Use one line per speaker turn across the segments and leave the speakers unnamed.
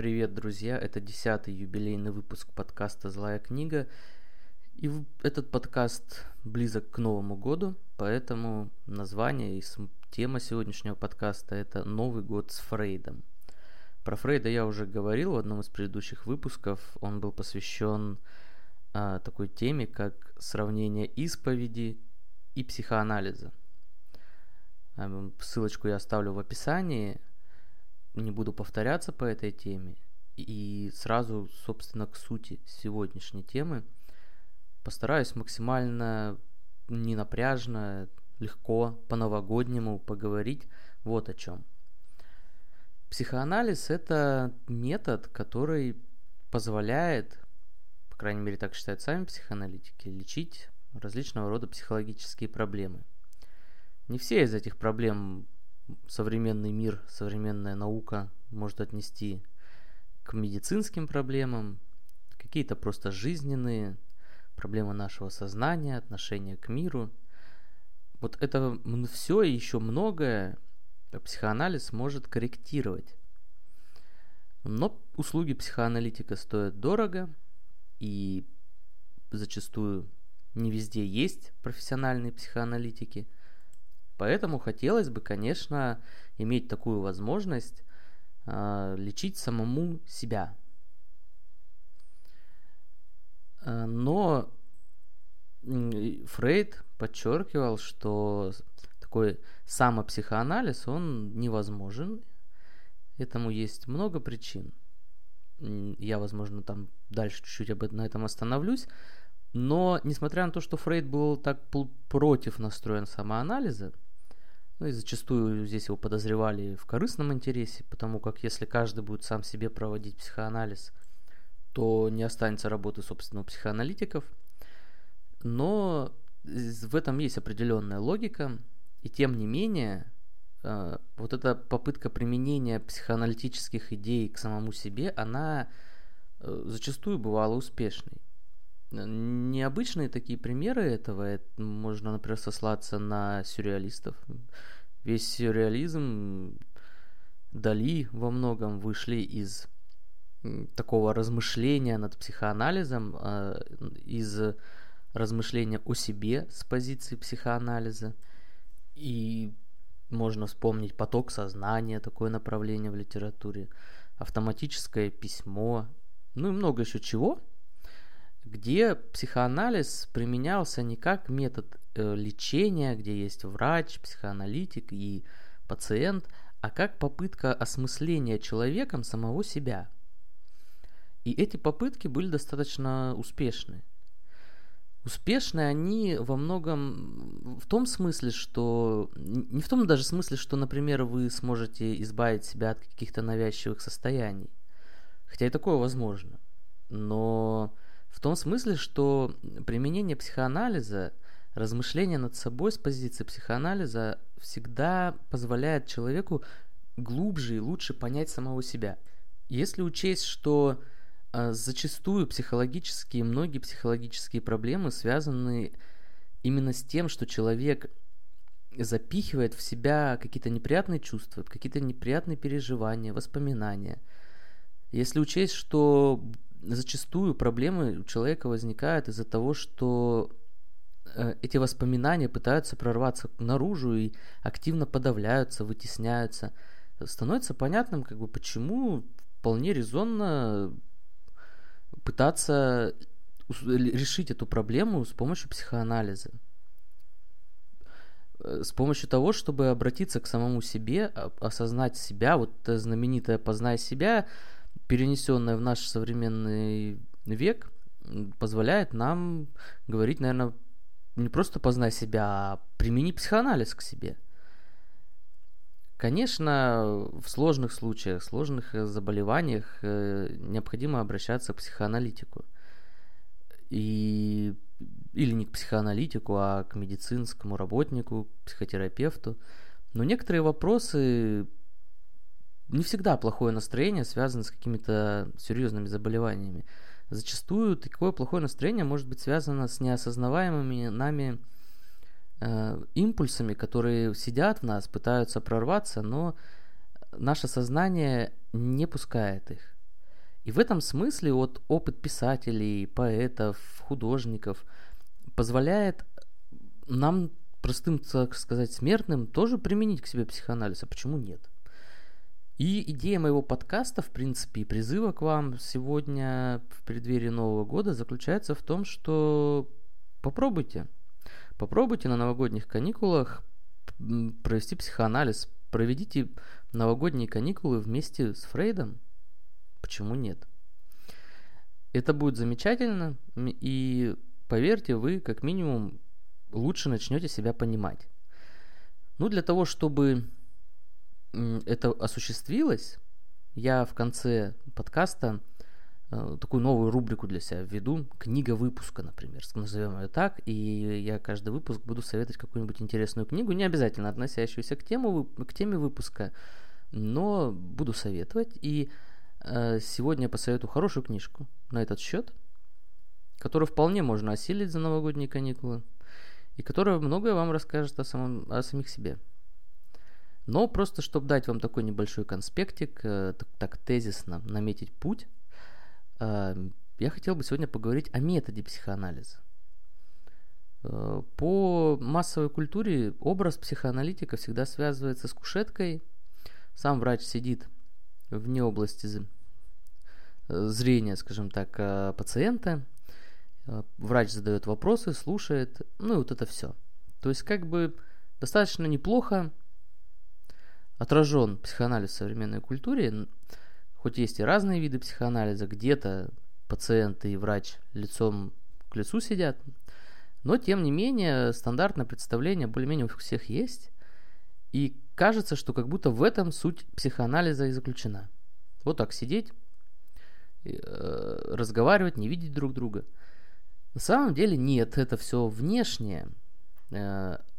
Привет, друзья! Это десятый юбилейный выпуск подкаста «Злая книга». И этот подкаст близок к Новому году, поэтому название и тема сегодняшнего подкаста – это «Новый год с Фрейдом». Про Фрейда я уже говорил в одном из предыдущих выпусков. Он был посвящен а, такой теме, как сравнение исповеди и психоанализа. Ссылочку я оставлю в описании – не буду повторяться по этой теме. И сразу, собственно, к сути сегодняшней темы. Постараюсь максимально ненапряжно, легко, по-новогоднему поговорить вот о чем. Психоанализ – это метод, который позволяет, по крайней мере так считают сами психоаналитики, лечить различного рода психологические проблемы. Не все из этих проблем современный мир, современная наука может отнести к медицинским проблемам, какие-то просто жизненные проблемы нашего сознания, отношения к миру. Вот это все и еще многое психоанализ может корректировать. Но услуги психоаналитика стоят дорого, и зачастую не везде есть профессиональные психоаналитики – Поэтому хотелось бы, конечно, иметь такую возможность э, лечить самому себя. А, но Фрейд подчеркивал, что такой самопсихоанализ, он невозможен. Этому есть много причин. Я, возможно, там дальше чуть-чуть об этом, на этом остановлюсь. Но, несмотря на то, что Фрейд был так против настроен самоанализа, ну и зачастую здесь его подозревали в корыстном интересе, потому как если каждый будет сам себе проводить психоанализ, то не останется работы, собственно, у психоаналитиков. Но в этом есть определенная логика, и тем не менее, э, вот эта попытка применения психоаналитических идей к самому себе, она э, зачастую бывала успешной. Необычные такие примеры этого, это можно, например, сослаться на сюрреалистов. Весь сюрреализм, Дали во многом вышли из такого размышления над психоанализом, а, из размышления о себе с позиции психоанализа. И можно вспомнить поток сознания, такое направление в литературе, автоматическое письмо, ну и много еще чего – где психоанализ применялся не как метод э, лечения, где есть врач, психоаналитик и пациент, а как попытка осмысления человеком самого себя. И эти попытки были достаточно успешны. Успешны они во многом в том смысле, что... Не в том даже смысле, что, например, вы сможете избавить себя от каких-то навязчивых состояний. Хотя и такое возможно. Но в том смысле, что применение психоанализа, размышление над собой с позиции психоанализа всегда позволяет человеку глубже и лучше понять самого себя. Если учесть, что э, зачастую психологические, многие психологические проблемы связаны именно с тем, что человек запихивает в себя какие-то неприятные чувства, какие-то неприятные переживания, воспоминания. Если учесть, что зачастую проблемы у человека возникают из-за того, что э, эти воспоминания пытаются прорваться наружу и активно подавляются, вытесняются. Становится понятным, как бы, почему вполне резонно пытаться решить эту проблему с помощью психоанализа. Э, с помощью того, чтобы обратиться к самому себе, осознать себя, вот знаменитое «познай себя», перенесенное в наш современный век, позволяет нам говорить, наверное, не просто познай себя, а примени психоанализ к себе. Конечно, в сложных случаях, сложных заболеваниях э, необходимо обращаться к психоаналитику. И, или не к психоаналитику, а к медицинскому работнику, психотерапевту. Но некоторые вопросы не всегда плохое настроение связано с какими-то серьезными заболеваниями. Зачастую такое плохое настроение может быть связано с неосознаваемыми нами э, импульсами, которые сидят в нас, пытаются прорваться, но наше сознание не пускает их. И в этом смысле вот опыт писателей, поэтов, художников позволяет нам, простым, так сказать, смертным, тоже применить к себе психоанализ. А почему нет? И идея моего подкаста, в принципе, и призыва к вам сегодня в преддверии Нового года заключается в том, что попробуйте. Попробуйте на новогодних каникулах провести психоанализ. Проведите новогодние каникулы вместе с Фрейдом. Почему нет? Это будет замечательно, и поверьте, вы как минимум лучше начнете себя понимать. Ну, для того, чтобы это осуществилось, я в конце подкаста э, такую новую рубрику для себя введу, книга выпуска, например, назовем ее так, и я каждый выпуск буду советовать какую-нибудь интересную книгу, не обязательно относящуюся к, тему, к теме выпуска, но буду советовать, и э, сегодня я посоветую хорошую книжку на этот счет, которую вполне можно осилить за новогодние каникулы, и которая многое вам расскажет о, самом, о самих себе. Но просто, чтобы дать вам такой небольшой конспектик, э, так, так тезисно наметить путь, э, я хотел бы сегодня поговорить о методе психоанализа. Э, по массовой культуре образ психоаналитика всегда связывается с кушеткой. Сам врач сидит вне области зрения, скажем так, пациента. Врач задает вопросы, слушает, ну и вот это все. То есть как бы достаточно неплохо отражен психоанализ в современной культуре, хоть есть и разные виды психоанализа, где-то пациенты и врач лицом к лицу сидят, но тем не менее стандартное представление более-менее у всех есть, и кажется, что как будто в этом суть психоанализа и заключена. Вот так сидеть, э, разговаривать, не видеть друг друга. На самом деле нет, это все внешнее.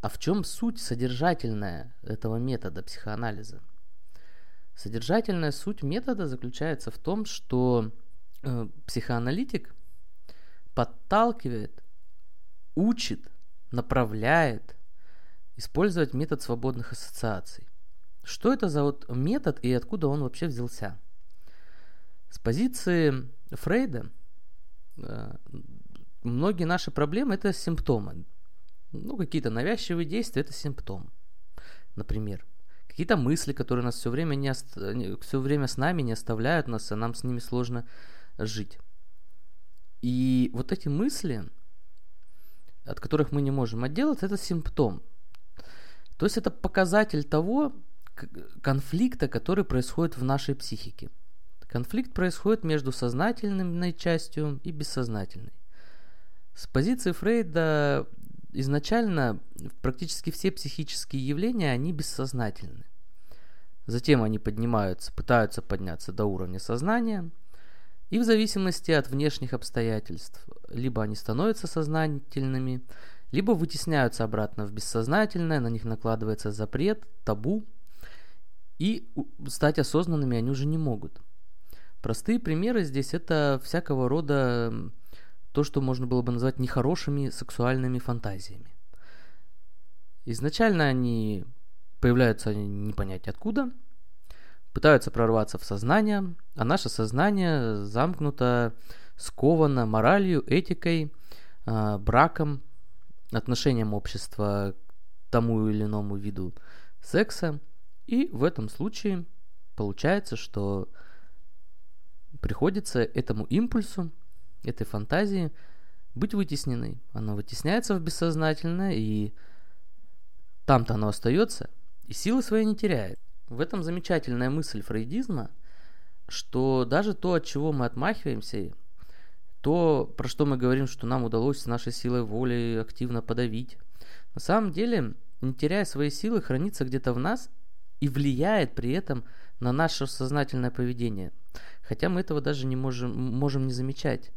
А в чем суть содержательная этого метода психоанализа? Содержательная суть метода заключается в том, что э, психоаналитик подталкивает, учит, направляет использовать метод свободных ассоциаций. Что это за вот метод и откуда он вообще взялся? С позиции Фрейда э, многие наши проблемы это симптомы. Ну, какие-то навязчивые действия – это симптом, например. Какие-то мысли, которые нас все время, не ост... все время с нами не оставляют нас, а нам с ними сложно жить. И вот эти мысли, от которых мы не можем отделаться, это симптом. То есть это показатель того конфликта, который происходит в нашей психике. Конфликт происходит между сознательной частью и бессознательной. С позиции Фрейда изначально практически все психические явления, они бессознательны. Затем они поднимаются, пытаются подняться до уровня сознания, и в зависимости от внешних обстоятельств, либо они становятся сознательными, либо вытесняются обратно в бессознательное, на них накладывается запрет, табу, и стать осознанными они уже не могут. Простые примеры здесь это всякого рода то, что можно было бы назвать нехорошими сексуальными фантазиями. Изначально они появляются не понять откуда, пытаются прорваться в сознание, а наше сознание замкнуто, сковано моралью, этикой, а, браком, отношением общества к тому или иному виду секса. И в этом случае получается, что приходится этому импульсу этой фантазии быть вытесненной. Она вытесняется в бессознательное, и там-то оно остается, и силы свои не теряет. В этом замечательная мысль фрейдизма, что даже то, от чего мы отмахиваемся, то, про что мы говорим, что нам удалось с нашей силой воли активно подавить, на самом деле, не теряя своей силы, хранится где-то в нас и влияет при этом на наше сознательное поведение. Хотя мы этого даже не можем, можем не замечать.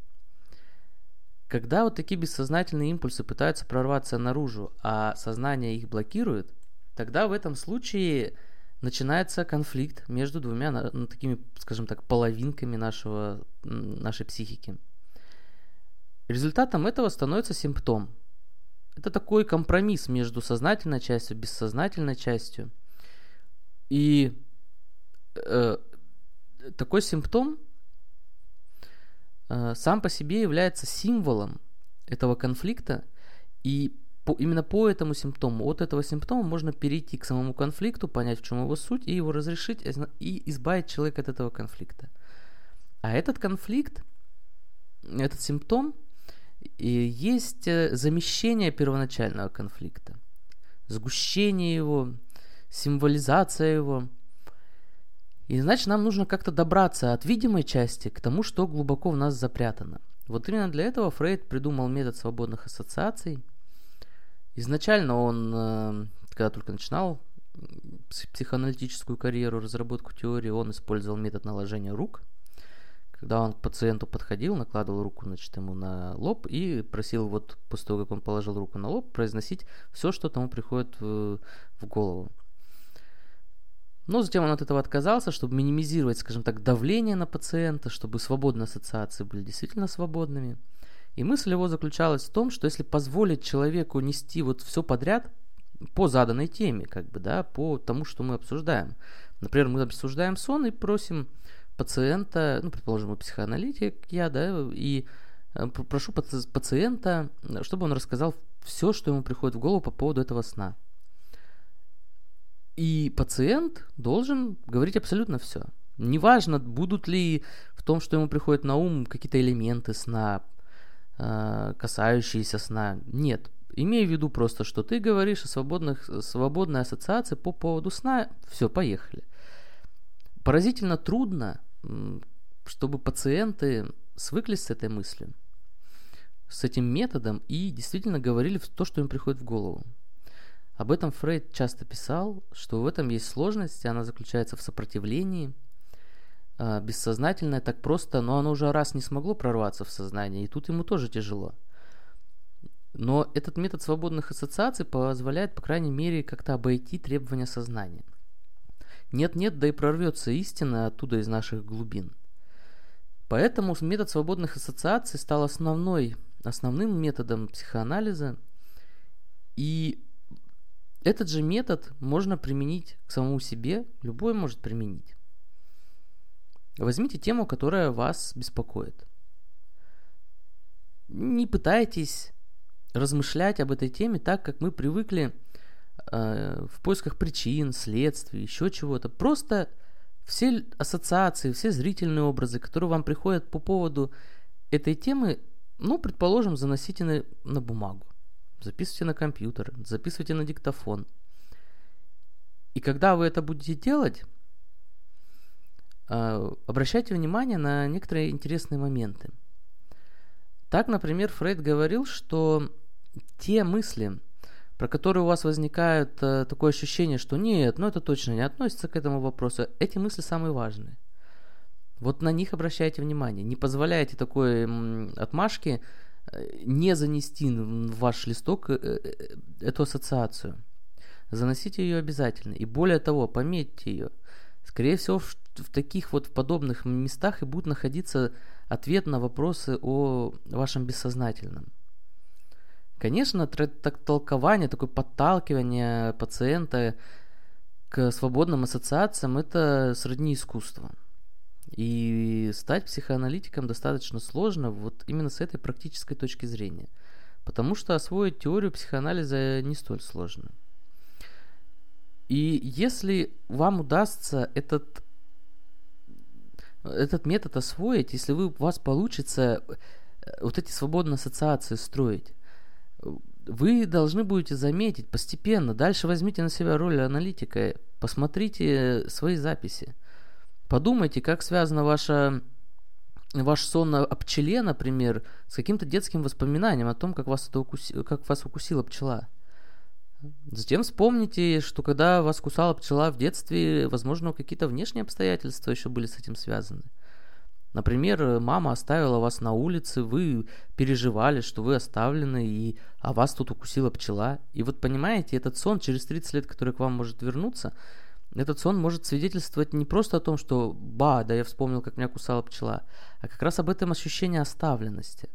Когда вот такие бессознательные импульсы пытаются прорваться наружу, а сознание их блокирует, тогда в этом случае начинается конфликт между двумя ну, такими, скажем так, половинками нашего, нашей психики. Результатом этого становится симптом. Это такой компромисс между сознательной частью и бессознательной частью. И э, такой симптом сам по себе является символом этого конфликта, и по, именно по этому симптому, от этого симптома можно перейти к самому конфликту, понять, в чем его суть, и его разрешить, и избавить человека от этого конфликта. А этот конфликт, этот симптом, и есть э, замещение первоначального конфликта, сгущение его, символизация его. И значит, нам нужно как-то добраться от видимой части к тому, что глубоко в нас запрятано. Вот именно для этого Фрейд придумал метод свободных ассоциаций. Изначально он, э, когда только начинал психоаналитическую карьеру, разработку теории, он использовал метод наложения рук – когда он к пациенту подходил, накладывал руку, значит, ему на лоб и просил вот после того, как он положил руку на лоб, произносить все, что тому приходит в, в голову. Но затем он от этого отказался, чтобы минимизировать, скажем так, давление на пациента, чтобы свободные ассоциации были действительно свободными. И мысль его заключалась в том, что если позволить человеку нести вот все подряд по заданной теме, как бы, да, по тому, что мы обсуждаем. Например, мы обсуждаем сон и просим пациента, ну, предположим, психоаналитик я, да, и э, прошу пациента, чтобы он рассказал все, что ему приходит в голову по поводу этого сна. И пациент должен говорить абсолютно все. Неважно, будут ли в том, что ему приходит на ум, какие-то элементы сна, э, касающиеся сна. Нет. Имею в виду просто, что ты говоришь о свободных, свободной ассоциации по поводу сна. Все, поехали. Поразительно трудно, чтобы пациенты свыклись с этой мыслью, с этим методом и действительно говорили то, что им приходит в голову. Об этом Фрейд часто писал, что в этом есть сложность, и она заключается в сопротивлении. А, бессознательное так просто, но оно уже раз не смогло прорваться в сознание, и тут ему тоже тяжело. Но этот метод свободных ассоциаций позволяет, по крайней мере, как-то обойти требования сознания. Нет-нет, да и прорвется истина оттуда из наших глубин. Поэтому метод свободных ассоциаций стал основной, основным методом психоанализа. И этот же метод можно применить к самому себе, любой может применить. Возьмите тему, которая вас беспокоит. Не пытайтесь размышлять об этой теме так, как мы привыкли Э, в поисках причин, следствий, еще чего-то. Просто все ассоциации, все зрительные образы, которые вам приходят по поводу этой темы, ну, предположим, заносите на, на бумагу, записывайте на компьютер, записывайте на диктофон. И когда вы это будете делать, э, обращайте внимание на некоторые интересные моменты. Так, например, Фрейд говорил, что те мысли, про которые у вас возникает э, такое ощущение, что нет, ну это точно не относится к этому вопросу, эти мысли самые важные. Вот на них обращайте внимание. Не позволяйте такой э, не занести в ваш листок э, э, эту ассоциацию. Заносите ее обязательно. И более того, пометьте ее. Скорее всего, в, в таких вот подобных местах и будет находиться ответ на вопросы о вашем бессознательном. Конечно, так толкование, такое подталкивание пациента к свободным ассоциациям – это сродни искусству. И стать психоаналитиком достаточно сложно вот именно с этой практической точки зрения. Потому что освоить теорию психоанализа не столь сложно. И если вам удастся этот, этот метод освоить, если вы, у вас получится э, вот эти свободные ассоциации строить, вы должны будете заметить постепенно. Дальше возьмите на себя роль аналитика, посмотрите свои записи. Подумайте, как связана ваша, ваш сон о пчеле, например, с каким-то детским воспоминанием о том, как вас, это укуси, как вас укусила пчела. Затем вспомните, что когда вас кусала пчела в детстве, возможно, какие-то внешние обстоятельства еще были с этим связаны. Например, мама оставила вас на улице, вы переживали, что вы оставлены, и, а вас тут укусила пчела. И вот понимаете, этот сон через 30 лет, который к вам может вернуться, этот сон может свидетельствовать не просто о том, что «ба, да я вспомнил, как меня кусала пчела», а как раз об этом ощущении оставленности.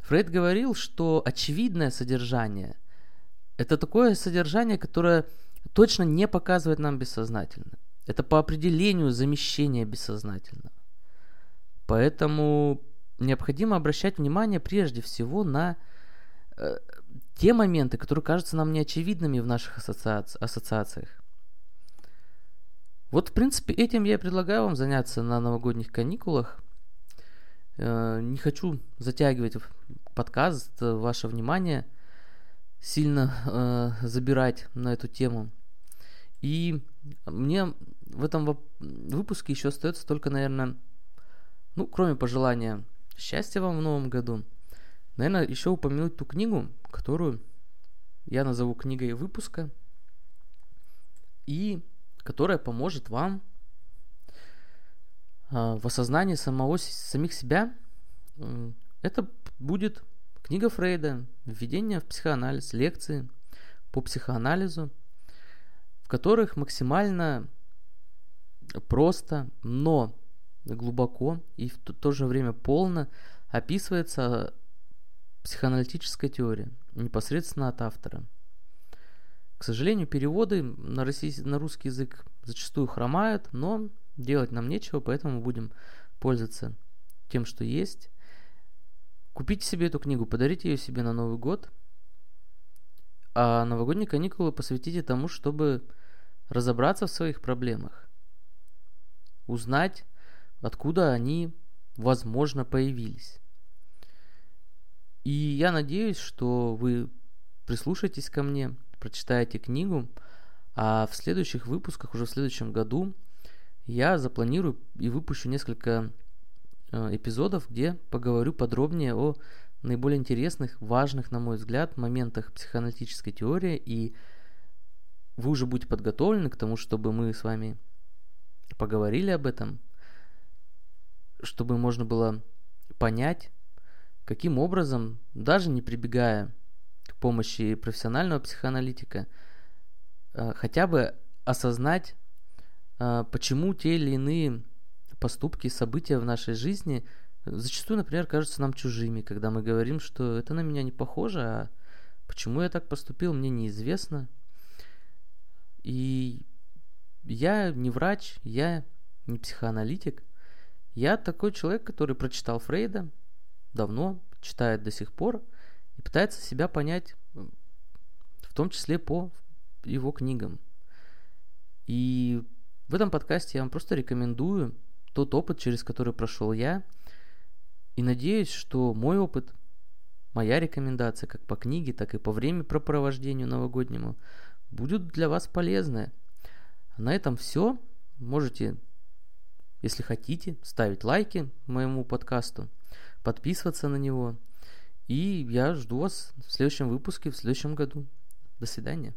Фрейд говорил, что очевидное содержание – это такое содержание, которое точно не показывает нам бессознательно. Это по определению замещение бессознательного. Поэтому необходимо обращать внимание прежде всего на э, те моменты, которые кажутся нам неочевидными в наших ассоциаци- ассоциациях. Вот, в принципе, этим я и предлагаю вам заняться на новогодних каникулах. Э, не хочу затягивать подкаст, э, ваше внимание, сильно э, забирать на эту тему. И мне в этом выпуске еще остается только, наверное, ну, кроме пожелания счастья вам в новом году, наверное, еще упомянуть ту книгу, которую я назову книгой выпуска, и которая поможет вам э, в осознании самого, самих себя. Это будет книга Фрейда «Введение в психоанализ», лекции по психоанализу, в которых максимально просто, но глубоко и в то же время полно описывается психоаналитическая теория, непосредственно от автора. К сожалению, переводы на, россий, на русский язык зачастую хромают, но делать нам нечего, поэтому будем пользоваться тем, что есть. Купите себе эту книгу, подарите ее себе на Новый год, а новогодние каникулы посвятите тому, чтобы разобраться в своих проблемах, узнать, откуда они, возможно, появились. И я надеюсь, что вы прислушаетесь ко мне, прочитаете книгу, а в следующих выпусках, уже в следующем году, я запланирую и выпущу несколько э, эпизодов, где поговорю подробнее о наиболее интересных, важных, на мой взгляд, моментах психоаналитической теории, и вы уже будете подготовлены к тому, чтобы мы с вами поговорили об этом, чтобы можно было понять, каким образом, даже не прибегая к помощи профессионального психоаналитика, э, хотя бы осознать, э, почему те или иные поступки, события в нашей жизни зачастую, например, кажутся нам чужими, когда мы говорим, что это на меня не похоже, а почему я так поступил, мне неизвестно. И я не врач, я не психоаналитик – я такой человек, который прочитал Фрейда давно, читает до сих пор и пытается себя понять, в том числе по его книгам. И в этом подкасте я вам просто рекомендую тот опыт, через который прошел я, и надеюсь, что мой опыт, моя рекомендация, как по книге, так и по времяпрепровождению новогоднему, будет для вас полезны. На этом все. Можете если хотите, ставить лайки моему подкасту, подписываться на него. И я жду вас в следующем выпуске, в следующем году. До свидания.